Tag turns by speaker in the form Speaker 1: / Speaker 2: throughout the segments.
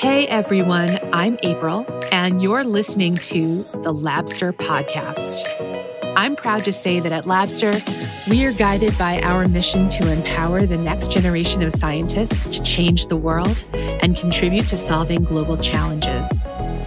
Speaker 1: Hey everyone, I'm April, and you're listening to the Labster Podcast. I'm proud to say that at Labster, we are guided by our mission to empower the next generation of scientists to change the world and contribute to solving global challenges.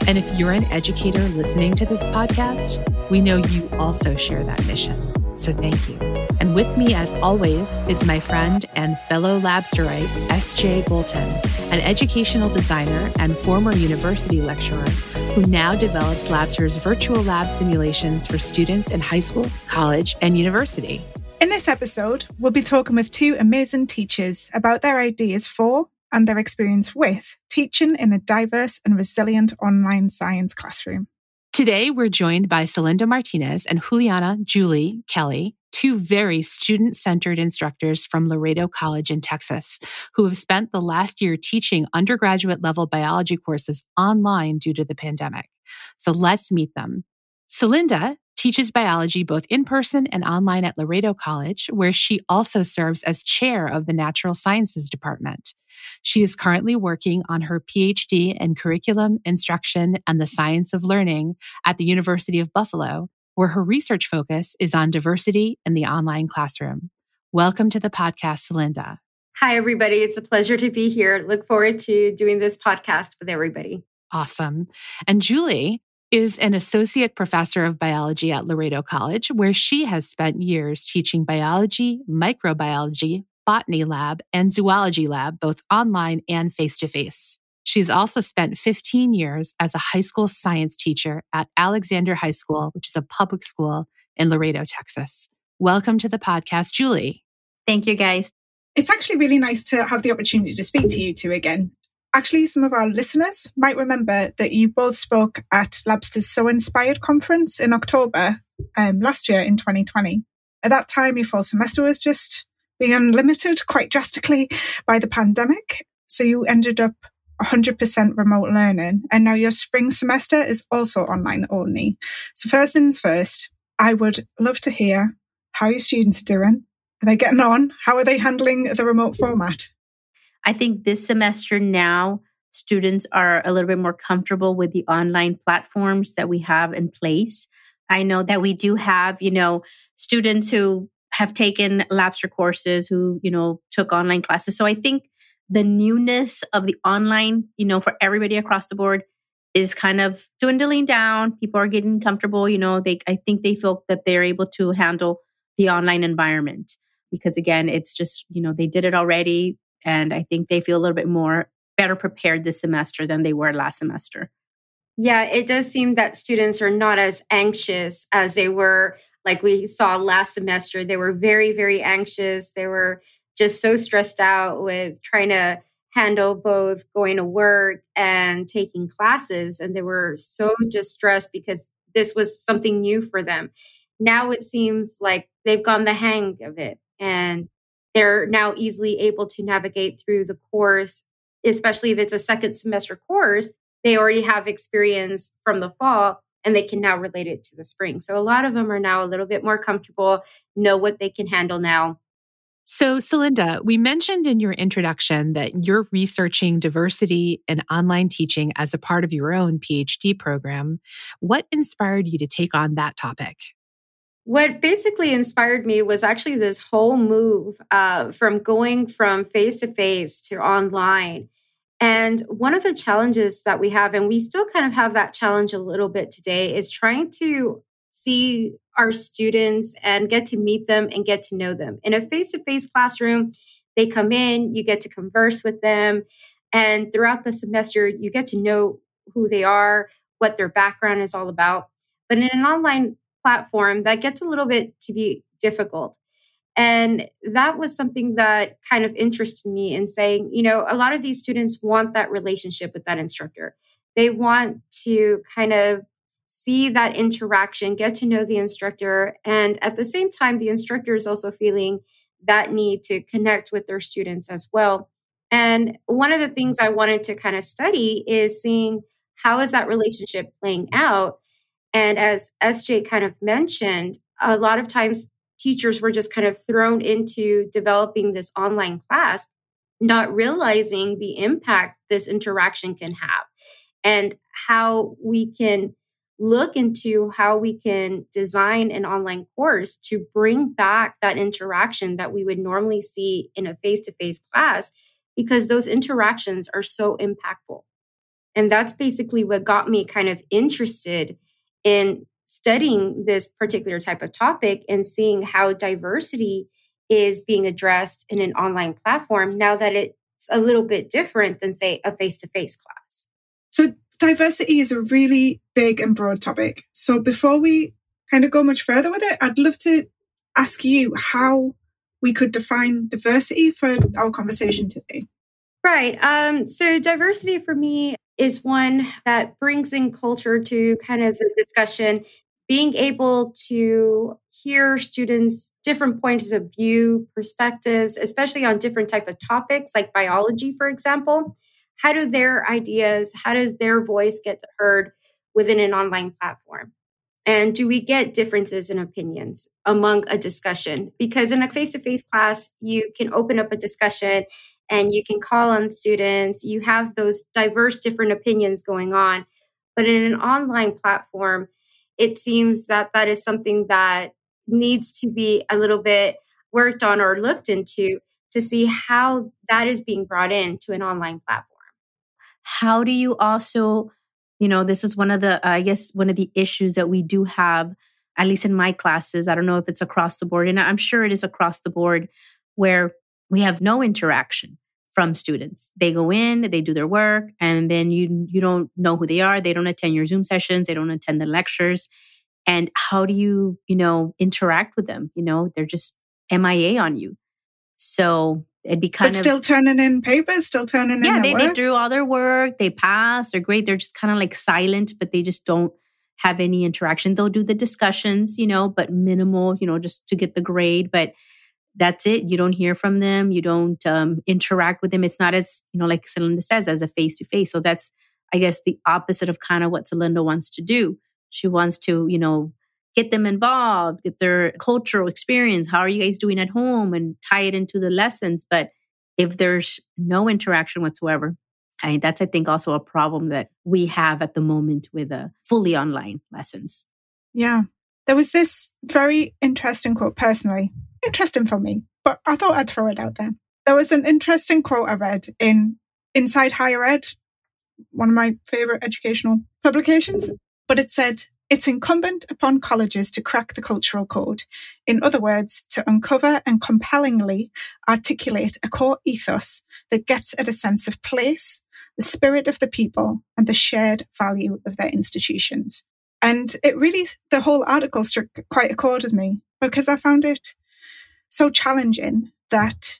Speaker 1: And if you're an educator listening to this podcast, we know you also share that mission. So thank you. And with me, as always, is my friend and fellow Labsterite, S.J. Bolton, an educational designer and former university lecturer who now develops Labster's virtual lab simulations for students in high school, college, and university.
Speaker 2: In this episode, we'll be talking with two amazing teachers about their ideas for and their experience with teaching in a diverse and resilient online science classroom.
Speaker 1: Today, we're joined by Celinda Martinez and Juliana Julie Kelly, two very student centered instructors from Laredo College in Texas, who have spent the last year teaching undergraduate level biology courses online due to the pandemic. So let's meet them. Celinda teaches biology both in person and online at Laredo College, where she also serves as chair of the Natural Sciences Department. She is currently working on her PhD in curriculum, instruction, and the science of learning at the University of Buffalo, where her research focus is on diversity in the online classroom. Welcome to the podcast, Celinda.
Speaker 3: Hi, everybody. It's a pleasure to be here. Look forward to doing this podcast with everybody.
Speaker 1: Awesome. And Julie is an associate professor of biology at Laredo College, where she has spent years teaching biology, microbiology, botany lab, and zoology lab, both online and face to face. She's also spent 15 years as a high school science teacher at Alexander High School, which is a public school in Laredo, Texas. Welcome to the podcast, Julie.
Speaker 4: Thank you, guys.
Speaker 2: It's actually really nice to have the opportunity to speak to you two again. Actually, some of our listeners might remember that you both spoke at Labster's So Inspired conference in October um, last year in 2020. At that time, your fall semester was just being limited quite drastically by the pandemic. So you ended up 100% remote learning. And now your spring semester is also online only. So, first things first, I would love to hear how your students are doing. Are they getting on? How are they handling the remote format?
Speaker 4: I think this semester now, students are a little bit more comfortable with the online platforms that we have in place. I know that we do have, you know, students who have taken Labster courses, who, you know, took online classes. So I think the newness of the online, you know, for everybody across the board is kind of dwindling down. People are getting comfortable, you know, they I think they feel that they're able to handle the online environment because again, it's just, you know, they did it already and I think they feel a little bit more better prepared this semester than they were last semester.
Speaker 3: Yeah, it does seem that students are not as anxious as they were like we saw last semester. They were very very anxious. They were just so stressed out with trying to handle both going to work and taking classes. And they were so just stressed because this was something new for them. Now it seems like they've gotten the hang of it and they're now easily able to navigate through the course, especially if it's a second semester course. They already have experience from the fall and they can now relate it to the spring. So a lot of them are now a little bit more comfortable, know what they can handle now.
Speaker 1: So, Celinda, we mentioned in your introduction that you're researching diversity in online teaching as a part of your own PhD program. What inspired you to take on that topic?
Speaker 3: What basically inspired me was actually this whole move uh, from going from face to face to online. And one of the challenges that we have, and we still kind of have that challenge a little bit today, is trying to see our students and get to meet them and get to know them. In a face to face classroom, they come in, you get to converse with them. And throughout the semester, you get to know who they are, what their background is all about. But in an online platform, that gets a little bit to be difficult. And that was something that kind of interested me in saying, you know, a lot of these students want that relationship with that instructor. They want to kind of see that interaction, get to know the instructor. And at the same time, the instructor is also feeling that need to connect with their students as well. And one of the things I wanted to kind of study is seeing how is that relationship playing out. And as SJ kind of mentioned, a lot of times teachers were just kind of thrown into developing this online class, not realizing the impact this interaction can have and how we can look into how we can design an online course to bring back that interaction that we would normally see in a face to face class because those interactions are so impactful. And that's basically what got me kind of interested in studying this particular type of topic and seeing how diversity is being addressed in an online platform now that it's a little bit different than, say, a face to face class.
Speaker 2: So, diversity is a really big and broad topic. So, before we kind of go much further with it, I'd love to ask you how we could define diversity for our conversation today.
Speaker 3: Right. Um, so, diversity for me is one that brings in culture to kind of the discussion being able to hear students different points of view perspectives especially on different type of topics like biology for example how do their ideas how does their voice get heard within an online platform? And do we get differences in opinions among a discussion? Because in a face-to-face class you can open up a discussion and you can call on students. You have those diverse different opinions going on. But in an online platform it seems that that is something that needs to be a little bit worked on or looked into to see how that is being brought in to an online platform.
Speaker 4: How do you also, you know, this is one of the, I guess, one of the issues that we do have, at least in my classes. I don't know if it's across the board, and I'm sure it is across the board where we have no interaction from students. They go in, they do their work, and then you you don't know who they are. They don't attend your Zoom sessions. They don't attend the lectures. And how do you, you know, interact with them? You know, they're just MIA on you. So it'd be kind
Speaker 2: but
Speaker 4: of
Speaker 2: still turning in papers, still turning
Speaker 4: yeah,
Speaker 2: in.
Speaker 4: they,
Speaker 2: they
Speaker 4: do all their work. They pass. They're great. They're just kind of like silent, but they just don't have any interaction. They'll do the discussions, you know, but minimal, you know, just to get the grade. But that's it. You don't hear from them. You don't um, interact with them. It's not as, you know, like Celinda says, as a face to face. So that's, I guess, the opposite of kind of what Celinda wants to do. She wants to, you know, get them involved, get their cultural experience. How are you guys doing at home and tie it into the lessons? But if there's no interaction whatsoever, I, that's, I think, also a problem that we have at the moment with uh, fully online lessons.
Speaker 2: Yeah. There was this very interesting quote personally interesting for me, but I thought I'd throw it out there. There was an interesting quote I read in Inside Higher Ed, one of my favorite educational publications, but it said, it's incumbent upon colleges to crack the cultural code. In other words, to uncover and compellingly articulate a core ethos that gets at a sense of place, the spirit of the people, and the shared value of their institutions. And it really, the whole article struck quite a chord with me because I found it so challenging that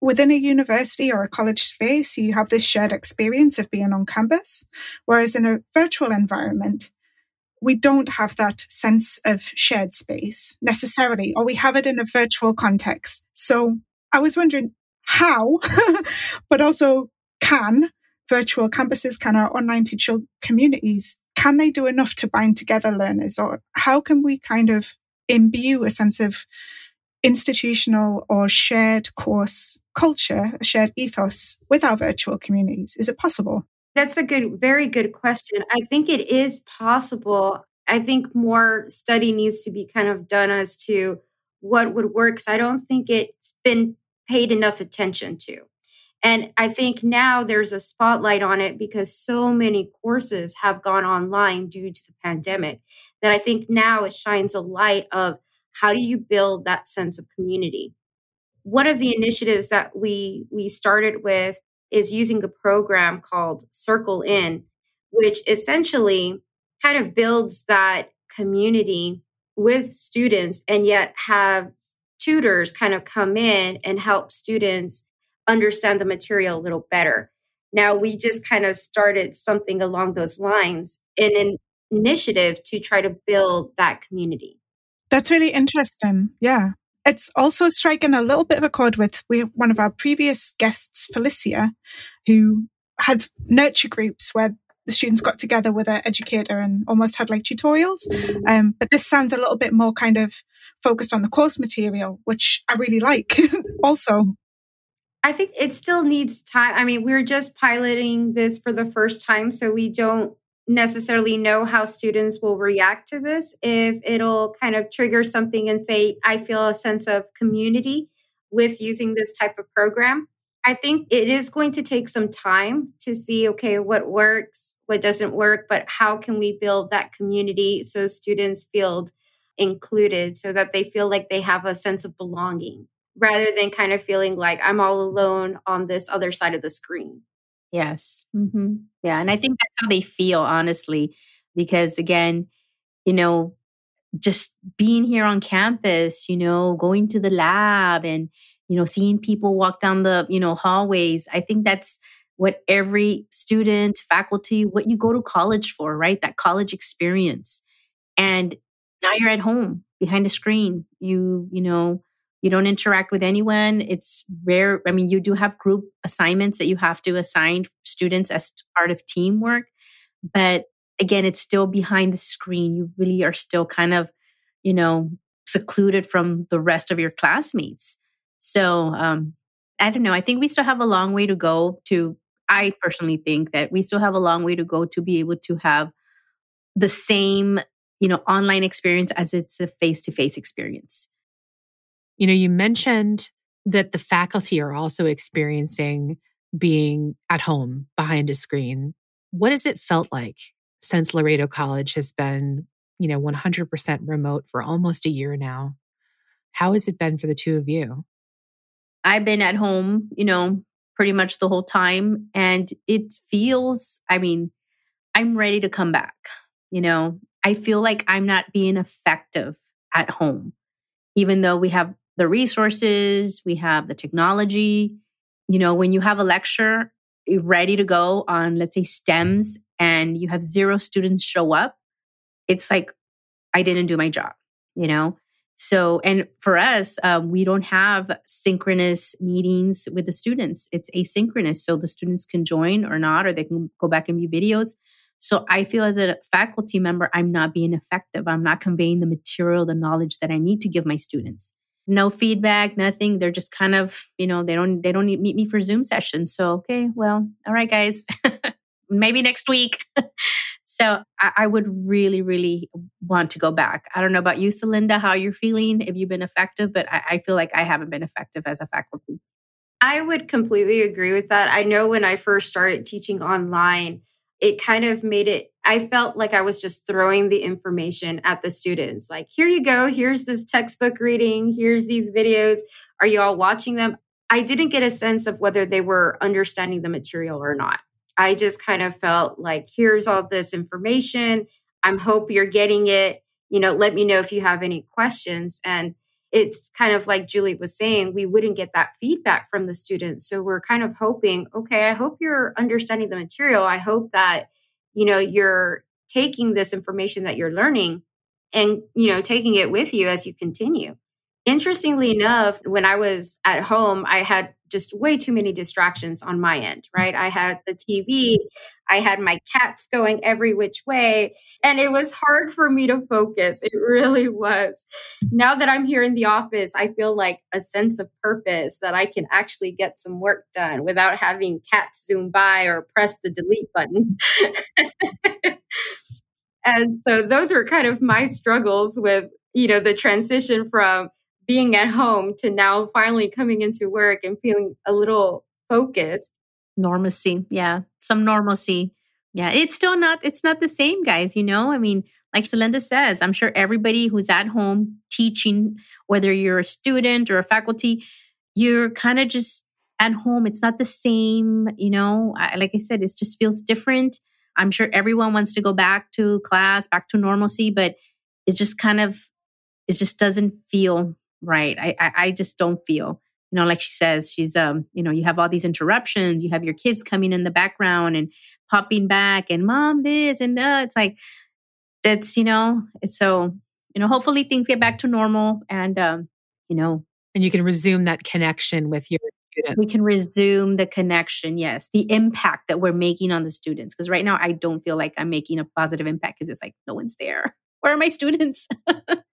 Speaker 2: within a university or a college space, you have this shared experience of being on campus. Whereas in a virtual environment, we don't have that sense of shared space necessarily, or we have it in a virtual context. So I was wondering how, but also can virtual campuses, can our online teacher communities, can they do enough to bind together learners? Or how can we kind of imbue a sense of institutional or shared course culture, a shared ethos with our virtual communities? Is it possible?
Speaker 3: That's a good, very good question. I think it is possible. I think more study needs to be kind of done as to what would work. Because I don't think it's been paid enough attention to. And I think now there's a spotlight on it because so many courses have gone online due to the pandemic that I think now it shines a light of how do you build that sense of community one of the initiatives that we we started with is using a program called Circle In which essentially kind of builds that community with students and yet have tutors kind of come in and help students understand the material a little better now we just kind of started something along those lines in an initiative to try to build that community
Speaker 2: that's really interesting. Yeah. It's also striking a little bit of a chord with we, one of our previous guests, Felicia, who had nurture groups where the students got together with an educator and almost had like tutorials. Um, but this sounds a little bit more kind of focused on the course material, which I really like also.
Speaker 3: I think it still needs time. I mean, we're just piloting this for the first time, so we don't necessarily know how students will react to this. If it'll kind of trigger something and say, I feel a sense of community with using this type of program. I think it is going to take some time to see, okay, what works, what doesn't work, but how can we build that community so students feel included so that they feel like they have a sense of belonging rather than kind of feeling like I'm all alone on this other side of the screen.
Speaker 4: Yes. Mm-hmm. Yeah. And I think that's how they feel, honestly, because again, you know, just being here on campus, you know, going to the lab and, you know, seeing people walk down the, you know, hallways. I think that's what every student, faculty, what you go to college for, right? That college experience. And now you're at home behind a screen. You, you know, you don't interact with anyone. It's rare. I mean, you do have group assignments that you have to assign students as part of teamwork. But again, it's still behind the screen. You really are still kind of, you know, secluded from the rest of your classmates. So, um, I don't know. I think we still have a long way to go to, I personally think that we still have a long way to go to be able to have the same, you know, online experience as it's a face to face experience.
Speaker 1: You know, you mentioned that the faculty are also experiencing being at home behind a screen. What has it felt like since Laredo College has been, you know, 100% remote for almost a year now? How has it been for the two of you?
Speaker 4: I've been at home, you know, pretty much the whole time. And it feels, I mean, I'm ready to come back. You know, I feel like I'm not being effective at home, even though we have the resources, we have the technology. You know, when you have a lecture ready to go on, let's say, STEMs, and you have zero students show up, it's like, I didn't do my job, you know? So, and for us, uh, we don't have synchronous meetings with the students. It's asynchronous. So the students can join or not, or they can go back and view videos. So I feel as a faculty member, I'm not being effective. I'm not conveying the material, the knowledge that I need to give my students no feedback, nothing. They're just kind of, you know, they don't they don't meet me for Zoom sessions. So okay, well, all right, guys, maybe next week. so I, I, would really, really want to go back. I don't know about you, Celinda, how you're feeling, if you've been effective, but I, I feel like I haven't been effective as a faculty.
Speaker 3: I would completely agree with that. I know when I first started teaching online, it kind of made it, I felt like I was just throwing the information at the students. Like, here you go. Here's this textbook reading. Here's these videos. Are you all watching them? I didn't get a sense of whether they were understanding the material or not. I just kind of felt like, here's all this information. I'm hope you're getting it. You know, let me know if you have any questions. And it's kind of like Julie was saying, we wouldn't get that feedback from the students. So we're kind of hoping, okay, I hope you're understanding the material. I hope that, you know, you're taking this information that you're learning and, you know, taking it with you as you continue. Interestingly enough, when I was at home, I had just way too many distractions on my end, right? I had the TV, I had my cats going every which way, and it was hard for me to focus. It really was. Now that I'm here in the office, I feel like a sense of purpose that I can actually get some work done without having cats zoom by or press the delete button. and so those are kind of my struggles with, you know, the transition from being at home to now finally coming into work and feeling a little focused.
Speaker 4: Normalcy. Yeah. Some normalcy. Yeah. It's still not, it's not the same, guys. You know, I mean, like Celinda says, I'm sure everybody who's at home teaching, whether you're a student or a faculty, you're kind of just at home. It's not the same, you know, I, like I said, it just feels different. I'm sure everyone wants to go back to class, back to normalcy, but it just kind of, it just doesn't feel right. I, I, I just don't feel, you know, like she says, she's, um, you know, you have all these interruptions. You have your kids coming in the background and popping back, and mom this and uh, it's like that's, you know, it's so, you know, hopefully things get back to normal, and um, you know,
Speaker 1: and you can resume that connection with your students.
Speaker 4: We can resume the connection, yes, the impact that we're making on the students. Because right now, I don't feel like I'm making a positive impact because it's like no one's there. Where are my students?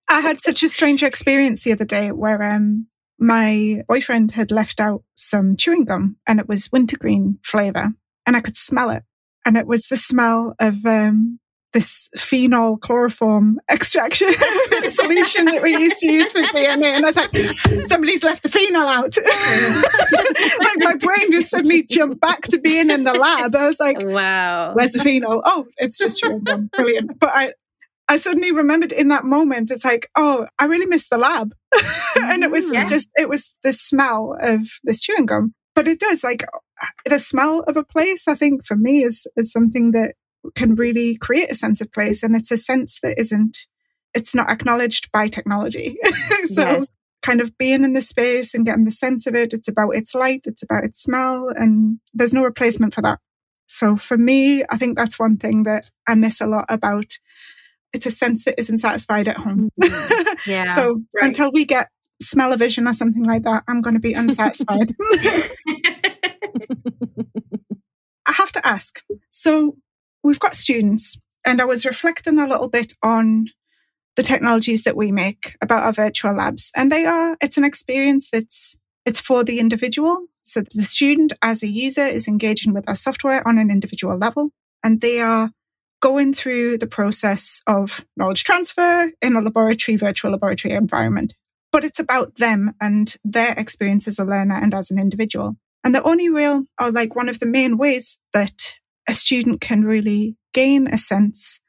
Speaker 2: I had such a strange experience the other day where um my boyfriend had left out some chewing gum and it was wintergreen flavor and I could smell it. And it was the smell of um, this phenol chloroform extraction solution that we used to use for DNA. And I was like, somebody's left the phenol out. like my brain just suddenly jumped back to being in the lab. I was like,
Speaker 4: wow,
Speaker 2: where's the phenol? Oh, it's just chewing gum. Brilliant. But I, I suddenly remembered in that moment, it's like, oh, I really missed the lab. and it was mm-hmm. yeah. just, it was the smell of this chewing gum. But it does like the smell of a place, I think for me is, is something that can really create a sense of place. And it's a sense that isn't, it's not acknowledged by technology. so yes. kind of being in the space and getting the sense of it, it's about its light, it's about its smell, and there's no replacement for that. So for me, I think that's one thing that I miss a lot about it's a sense that isn't satisfied at home. Mm-hmm. Yeah. so right. until we get Smell-O-Vision or something like that, I'm going to be unsatisfied. I have to ask. So we've got students, and I was reflecting a little bit on the technologies that we make about our virtual labs, and they are it's an experience that's it's for the individual. So the student as a user is engaging with our software on an individual level, and they are going through the process of knowledge transfer in a laboratory, virtual laboratory environment. But it's about them and their experience as a learner and as an individual. And the only real, or like one of the main ways that a student can really gain a sense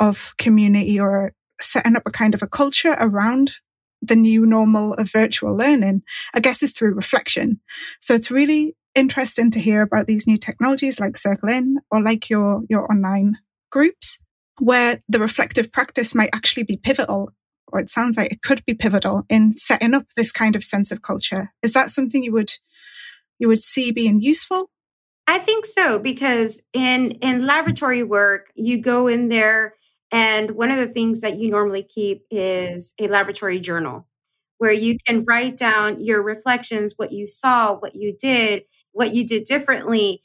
Speaker 2: of community or setting up a kind of a culture around the new normal of virtual learning, I guess is through reflection. So it's really interesting to hear about these new technologies like Circle In or like your, your online groups where the reflective practice might actually be pivotal or it sounds like it could be pivotal in setting up this kind of sense of culture. Is that something you would you would see being useful?
Speaker 3: I think so because in in laboratory work you go in there and one of the things that you normally keep is a laboratory journal where you can write down your reflections what you saw what you did what you did differently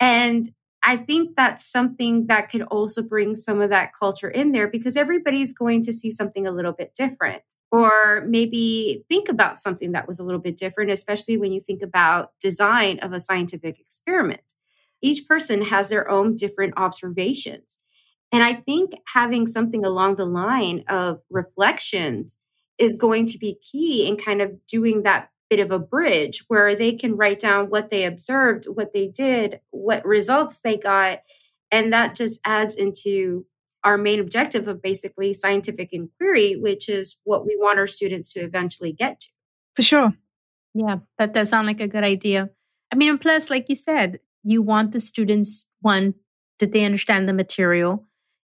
Speaker 3: and I think that's something that could also bring some of that culture in there because everybody's going to see something a little bit different or maybe think about something that was a little bit different, especially when you think about design of a scientific experiment. Each person has their own different observations. And I think having something along the line of reflections is going to be key in kind of doing that bit of a bridge where they can write down what they observed, what they did, what results they got. And that just adds into our main objective of basically scientific inquiry, which is what we want our students to eventually get to.
Speaker 2: For sure.
Speaker 4: Yeah, that does sound like a good idea. I mean, and plus, like you said, you want the students, one, did they understand the material?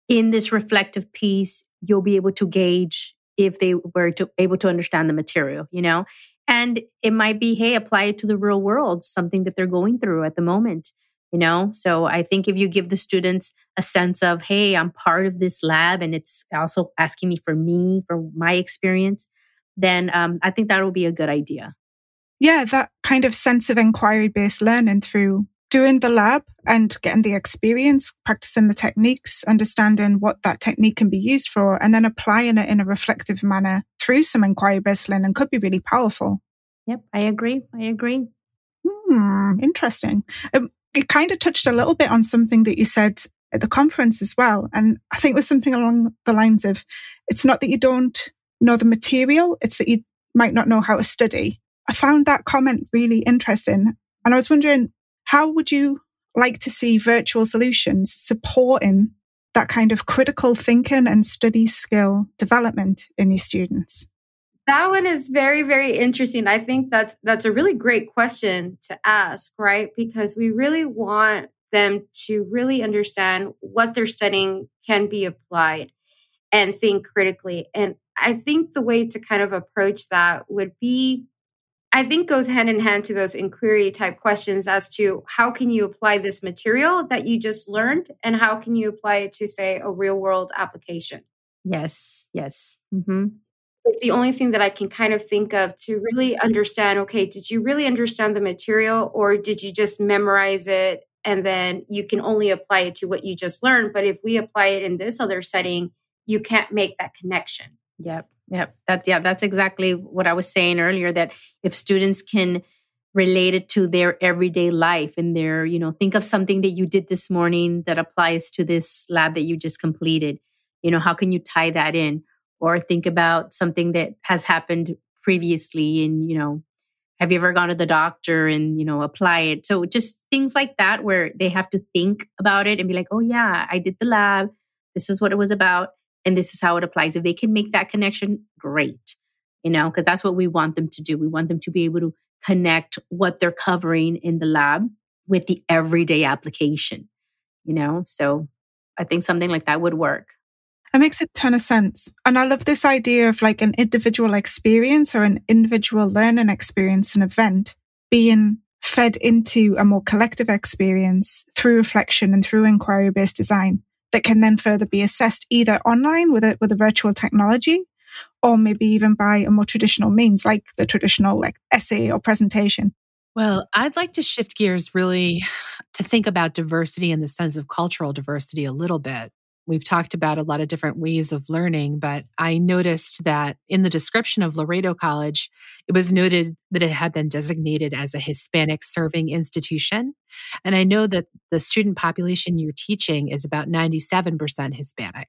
Speaker 4: In this reflective piece, you'll be able to gauge if they were to, able to understand the material, you know? And it might be, hey, apply it to the real world, something that they're going through at the moment, you know? So I think if you give the students a sense of, hey, I'm part of this lab and it's also asking me for me, for my experience, then um, I think that will be a good idea.
Speaker 2: Yeah, that kind of sense of inquiry based learning through doing the lab and getting the experience, practicing the techniques, understanding what that technique can be used for, and then applying it in a reflective manner through some inquiry based learning could be really powerful.
Speaker 4: Yep, I agree. I agree.
Speaker 2: Hmm, interesting. Um, it kind of touched a little bit on something that you said at the conference as well. And I think it was something along the lines of it's not that you don't know the material, it's that you might not know how to study. I found that comment really interesting. And I was wondering, how would you like to see virtual solutions supporting that kind of critical thinking and study skill development in your students?
Speaker 3: That one is very, very interesting. I think that's that's a really great question to ask, right? Because we really want them to really understand what they're studying can be applied and think critically. And I think the way to kind of approach that would be I think goes hand in hand to those inquiry type questions as to how can you apply this material that you just learned and how can you apply it to say a real world application?
Speaker 4: Yes yes. Mm-hmm.
Speaker 3: it's the only thing that i can kind of think of to really understand okay did you really understand the material or did you just memorize it and then you can only apply it to what you just learned? But if we apply it in this other setting you can't make that connection.
Speaker 4: Yep Yeah, that yeah, that's exactly what I was saying earlier. That if students can relate it to their everyday life and their, you know, think of something that you did this morning that applies to this lab that you just completed. You know, how can you tie that in? Or think about something that has happened previously and, you know, have you ever gone to the doctor and, you know, apply it? So just things like that where they have to think about it and be like, oh yeah, I did the lab. This is what it was about and this is how it applies. If they can make that connection, great. You know, because that's what we want them to do. We want them to be able to connect what they're covering in the lab with the everyday application, you know? So I think something like that would work.
Speaker 2: It makes a ton of sense. And I love this idea of like an individual experience or an individual learning experience, an event being fed into a more collective experience through reflection and through inquiry based design that can then further be assessed either online with a, with a virtual technology or maybe even by a more traditional means like the traditional like essay or presentation.
Speaker 1: Well, I'd like to shift gears really to think about diversity in the sense of cultural diversity a little bit. We've talked about a lot of different ways of learning, but I noticed that in the description of Laredo College, it was noted that it had been designated as a Hispanic serving institution. And I know that the student population you're teaching is about 97% Hispanic.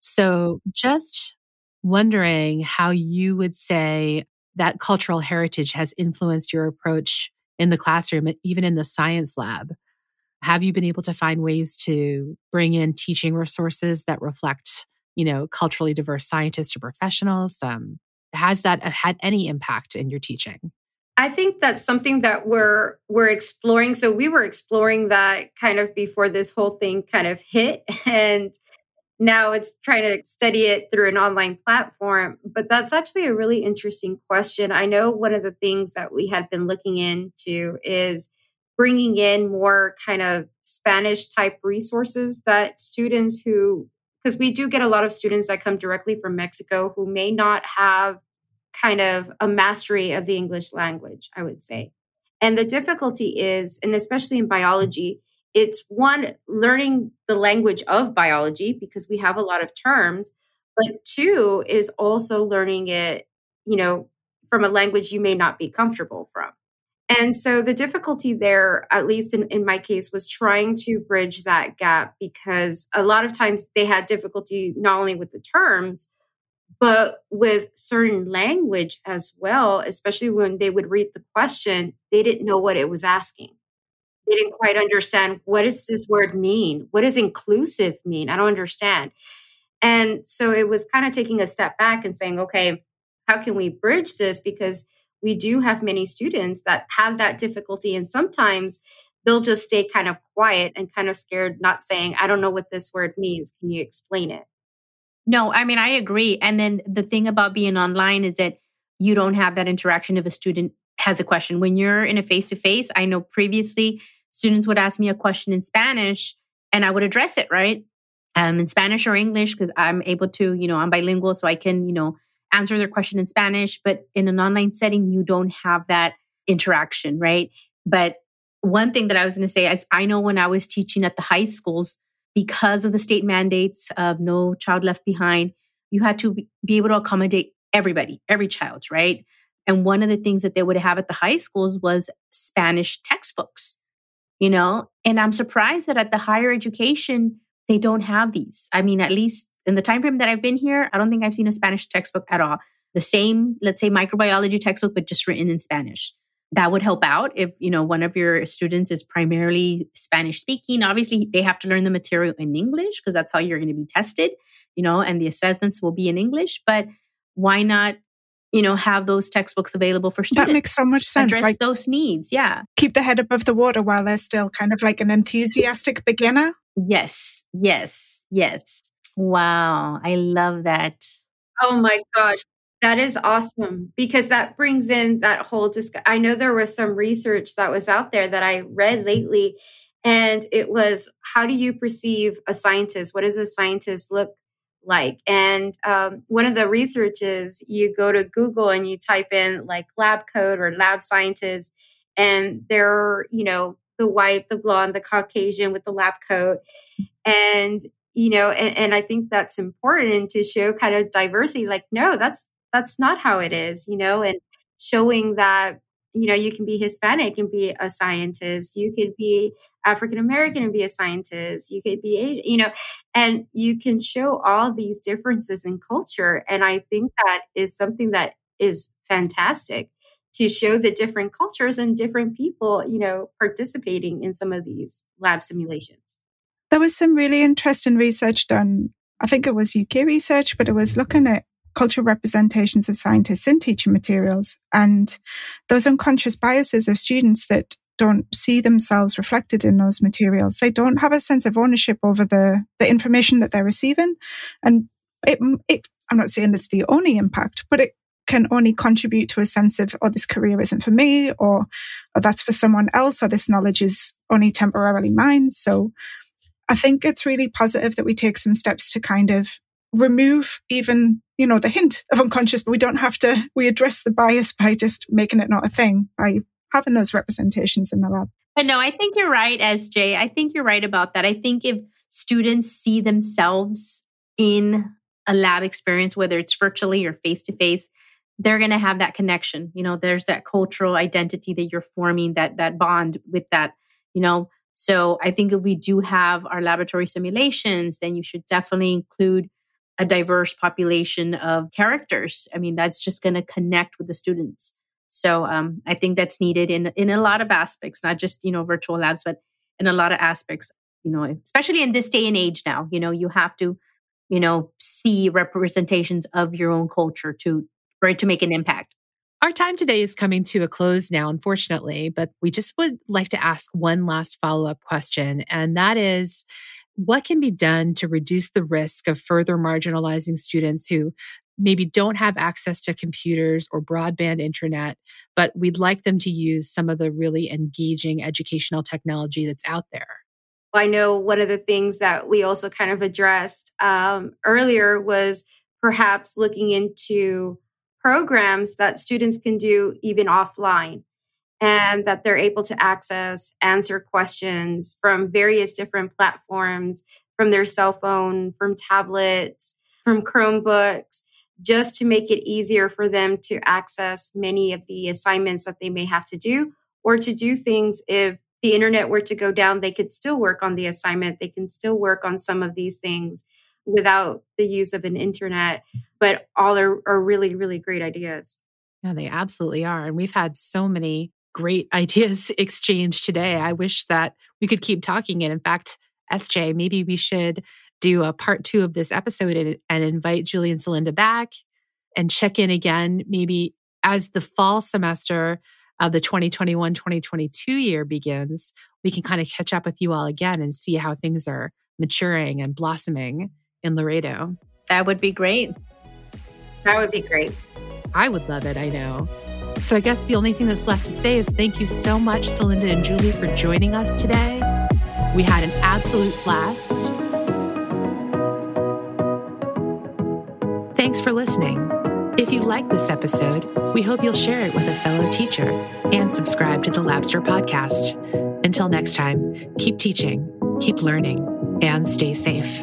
Speaker 1: So just wondering how you would say that cultural heritage has influenced your approach in the classroom, even in the science lab. Have you been able to find ways to bring in teaching resources that reflect, you know, culturally diverse scientists or professionals? Um, has that had any impact in your teaching?
Speaker 3: I think that's something that we're we're exploring. So we were exploring that kind of before this whole thing kind of hit, and now it's trying to study it through an online platform. But that's actually a really interesting question. I know one of the things that we had been looking into is bringing in more kind of Spanish type resources that students who, because we do get a lot of students that come directly from Mexico who may not have kind of a mastery of the English language, I would say. And the difficulty is, and especially in biology, it's one, learning the language of biology because we have a lot of terms, but two is also learning it, you know, from a language you may not be comfortable from. And so the difficulty there, at least in, in my case, was trying to bridge that gap because a lot of times they had difficulty not only with the terms, but with certain language as well, especially when they would read the question, they didn't know what it was asking. They didn't quite understand what does this word mean? What does inclusive mean? I don't understand. And so it was kind of taking a step back and saying, okay, how can we bridge this? Because we do have many students that have that difficulty. And sometimes they'll just stay kind of quiet and kind of scared, not saying, I don't know what this word means. Can you explain it?
Speaker 4: No, I mean, I agree. And then the thing about being online is that you don't have that interaction if a student has a question. When you're in a face to face, I know previously students would ask me a question in Spanish and I would address it, right? Um, in Spanish or English, because I'm able to, you know, I'm bilingual, so I can, you know, answer their question in Spanish, but in an online setting, you don't have that interaction, right? But one thing that I was going to say is I know when I was teaching at the high schools, because of the state mandates of no child left behind, you had to be able to accommodate everybody, every child, right? And one of the things that they would have at the high schools was Spanish textbooks, you know? And I'm surprised that at the higher education, they don't have these. I mean, at least in the time frame that I've been here, I don't think I've seen a Spanish textbook at all. The same, let's say, microbiology textbook, but just written in Spanish. That would help out if you know one of your students is primarily Spanish speaking. Obviously, they have to learn the material in English because that's how you're going to be tested, you know, and the assessments will be in English. But why not you know, have those textbooks available for students.
Speaker 2: That makes so much sense.
Speaker 4: Address like, those needs. Yeah.
Speaker 2: Keep the head above the water while they're still kind of like an enthusiastic beginner.
Speaker 4: Yes. Yes. Yes. Wow. I love that.
Speaker 3: Oh my gosh. That is awesome because that brings in that whole discussion. I know there was some research that was out there that I read lately, and it was how do you perceive a scientist? What does a scientist look like? And um, one of the research is you go to Google and you type in like lab coat or lab scientist, and they're, you know, the white, the blonde, the Caucasian with the lab coat. And you know and, and i think that's important to show kind of diversity like no that's that's not how it is, you know, and showing that you know you can be hispanic and be a scientist you could be african american and be a scientist you could be asian you know and you can show all these differences in culture and i think that is something that is fantastic to show the different cultures and different people you know participating in some of these lab simulations
Speaker 2: there was some really interesting research done i think it was uk research but it was looking at cultural representations of scientists in teaching materials and those unconscious biases of students that don't see themselves reflected in those materials. They don't have a sense of ownership over the, the information that they're receiving. And it, it, I'm not saying it's the only impact, but it can only contribute to a sense of, oh, this career isn't for me, or, or that's for someone else, or this knowledge is only temporarily mine. So I think it's really positive that we take some steps to kind of remove even you know the hint of unconscious but we don't have to we address the bias by just making it not a thing by having those representations in the lab.
Speaker 4: But no i think you're right sj i think you're right about that. I think if students see themselves in a lab experience whether it's virtually or face to face they're going to have that connection. You know there's that cultural identity that you're forming that that bond with that you know so i think if we do have our laboratory simulations then you should definitely include a diverse population of characters. I mean, that's just going to connect with the students. So um, I think that's needed in in a lot of aspects, not just you know virtual labs, but in a lot of aspects. You know, especially in this day and age now, you know, you have to, you know, see representations of your own culture to for it to make an impact.
Speaker 1: Our time today is coming to a close now, unfortunately, but we just would like to ask one last follow up question. And that is what can be done to reduce the risk of further marginalizing students who maybe don't have access to computers or broadband internet, but we'd like them to use some of the really engaging educational technology that's out there?
Speaker 3: I know one of the things that we also kind of addressed um, earlier was perhaps looking into programs that students can do even offline and that they're able to access, answer questions from various different platforms, from their cell phone, from tablets, from Chromebooks, just to make it easier for them to access many of the assignments that they may have to do, or to do things if the internet were to go down, they could still work on the assignment. They can still work on some of these things without the use of an internet, but all are, are really, really great ideas.
Speaker 1: Yeah, they absolutely are. And we've had so many great ideas exchanged today. I wish that we could keep talking. And in fact, SJ, maybe we should do a part two of this episode and, and invite Julie and Celinda back and check in again, maybe as the fall semester of the 2021 2022 year begins. We can kind of catch up with you all again and see how things are maturing and blossoming in Laredo.
Speaker 4: That would be great.
Speaker 3: That would be great.
Speaker 1: I would love it, I know. So I guess the only thing that's left to say is thank you so much, Celinda and Julie, for joining us today. We had an absolute blast. Thanks for listening. If you like this episode, we hope you'll share it with a fellow teacher and subscribe to the Labster podcast. Until next time, keep teaching, keep learning, and stay safe.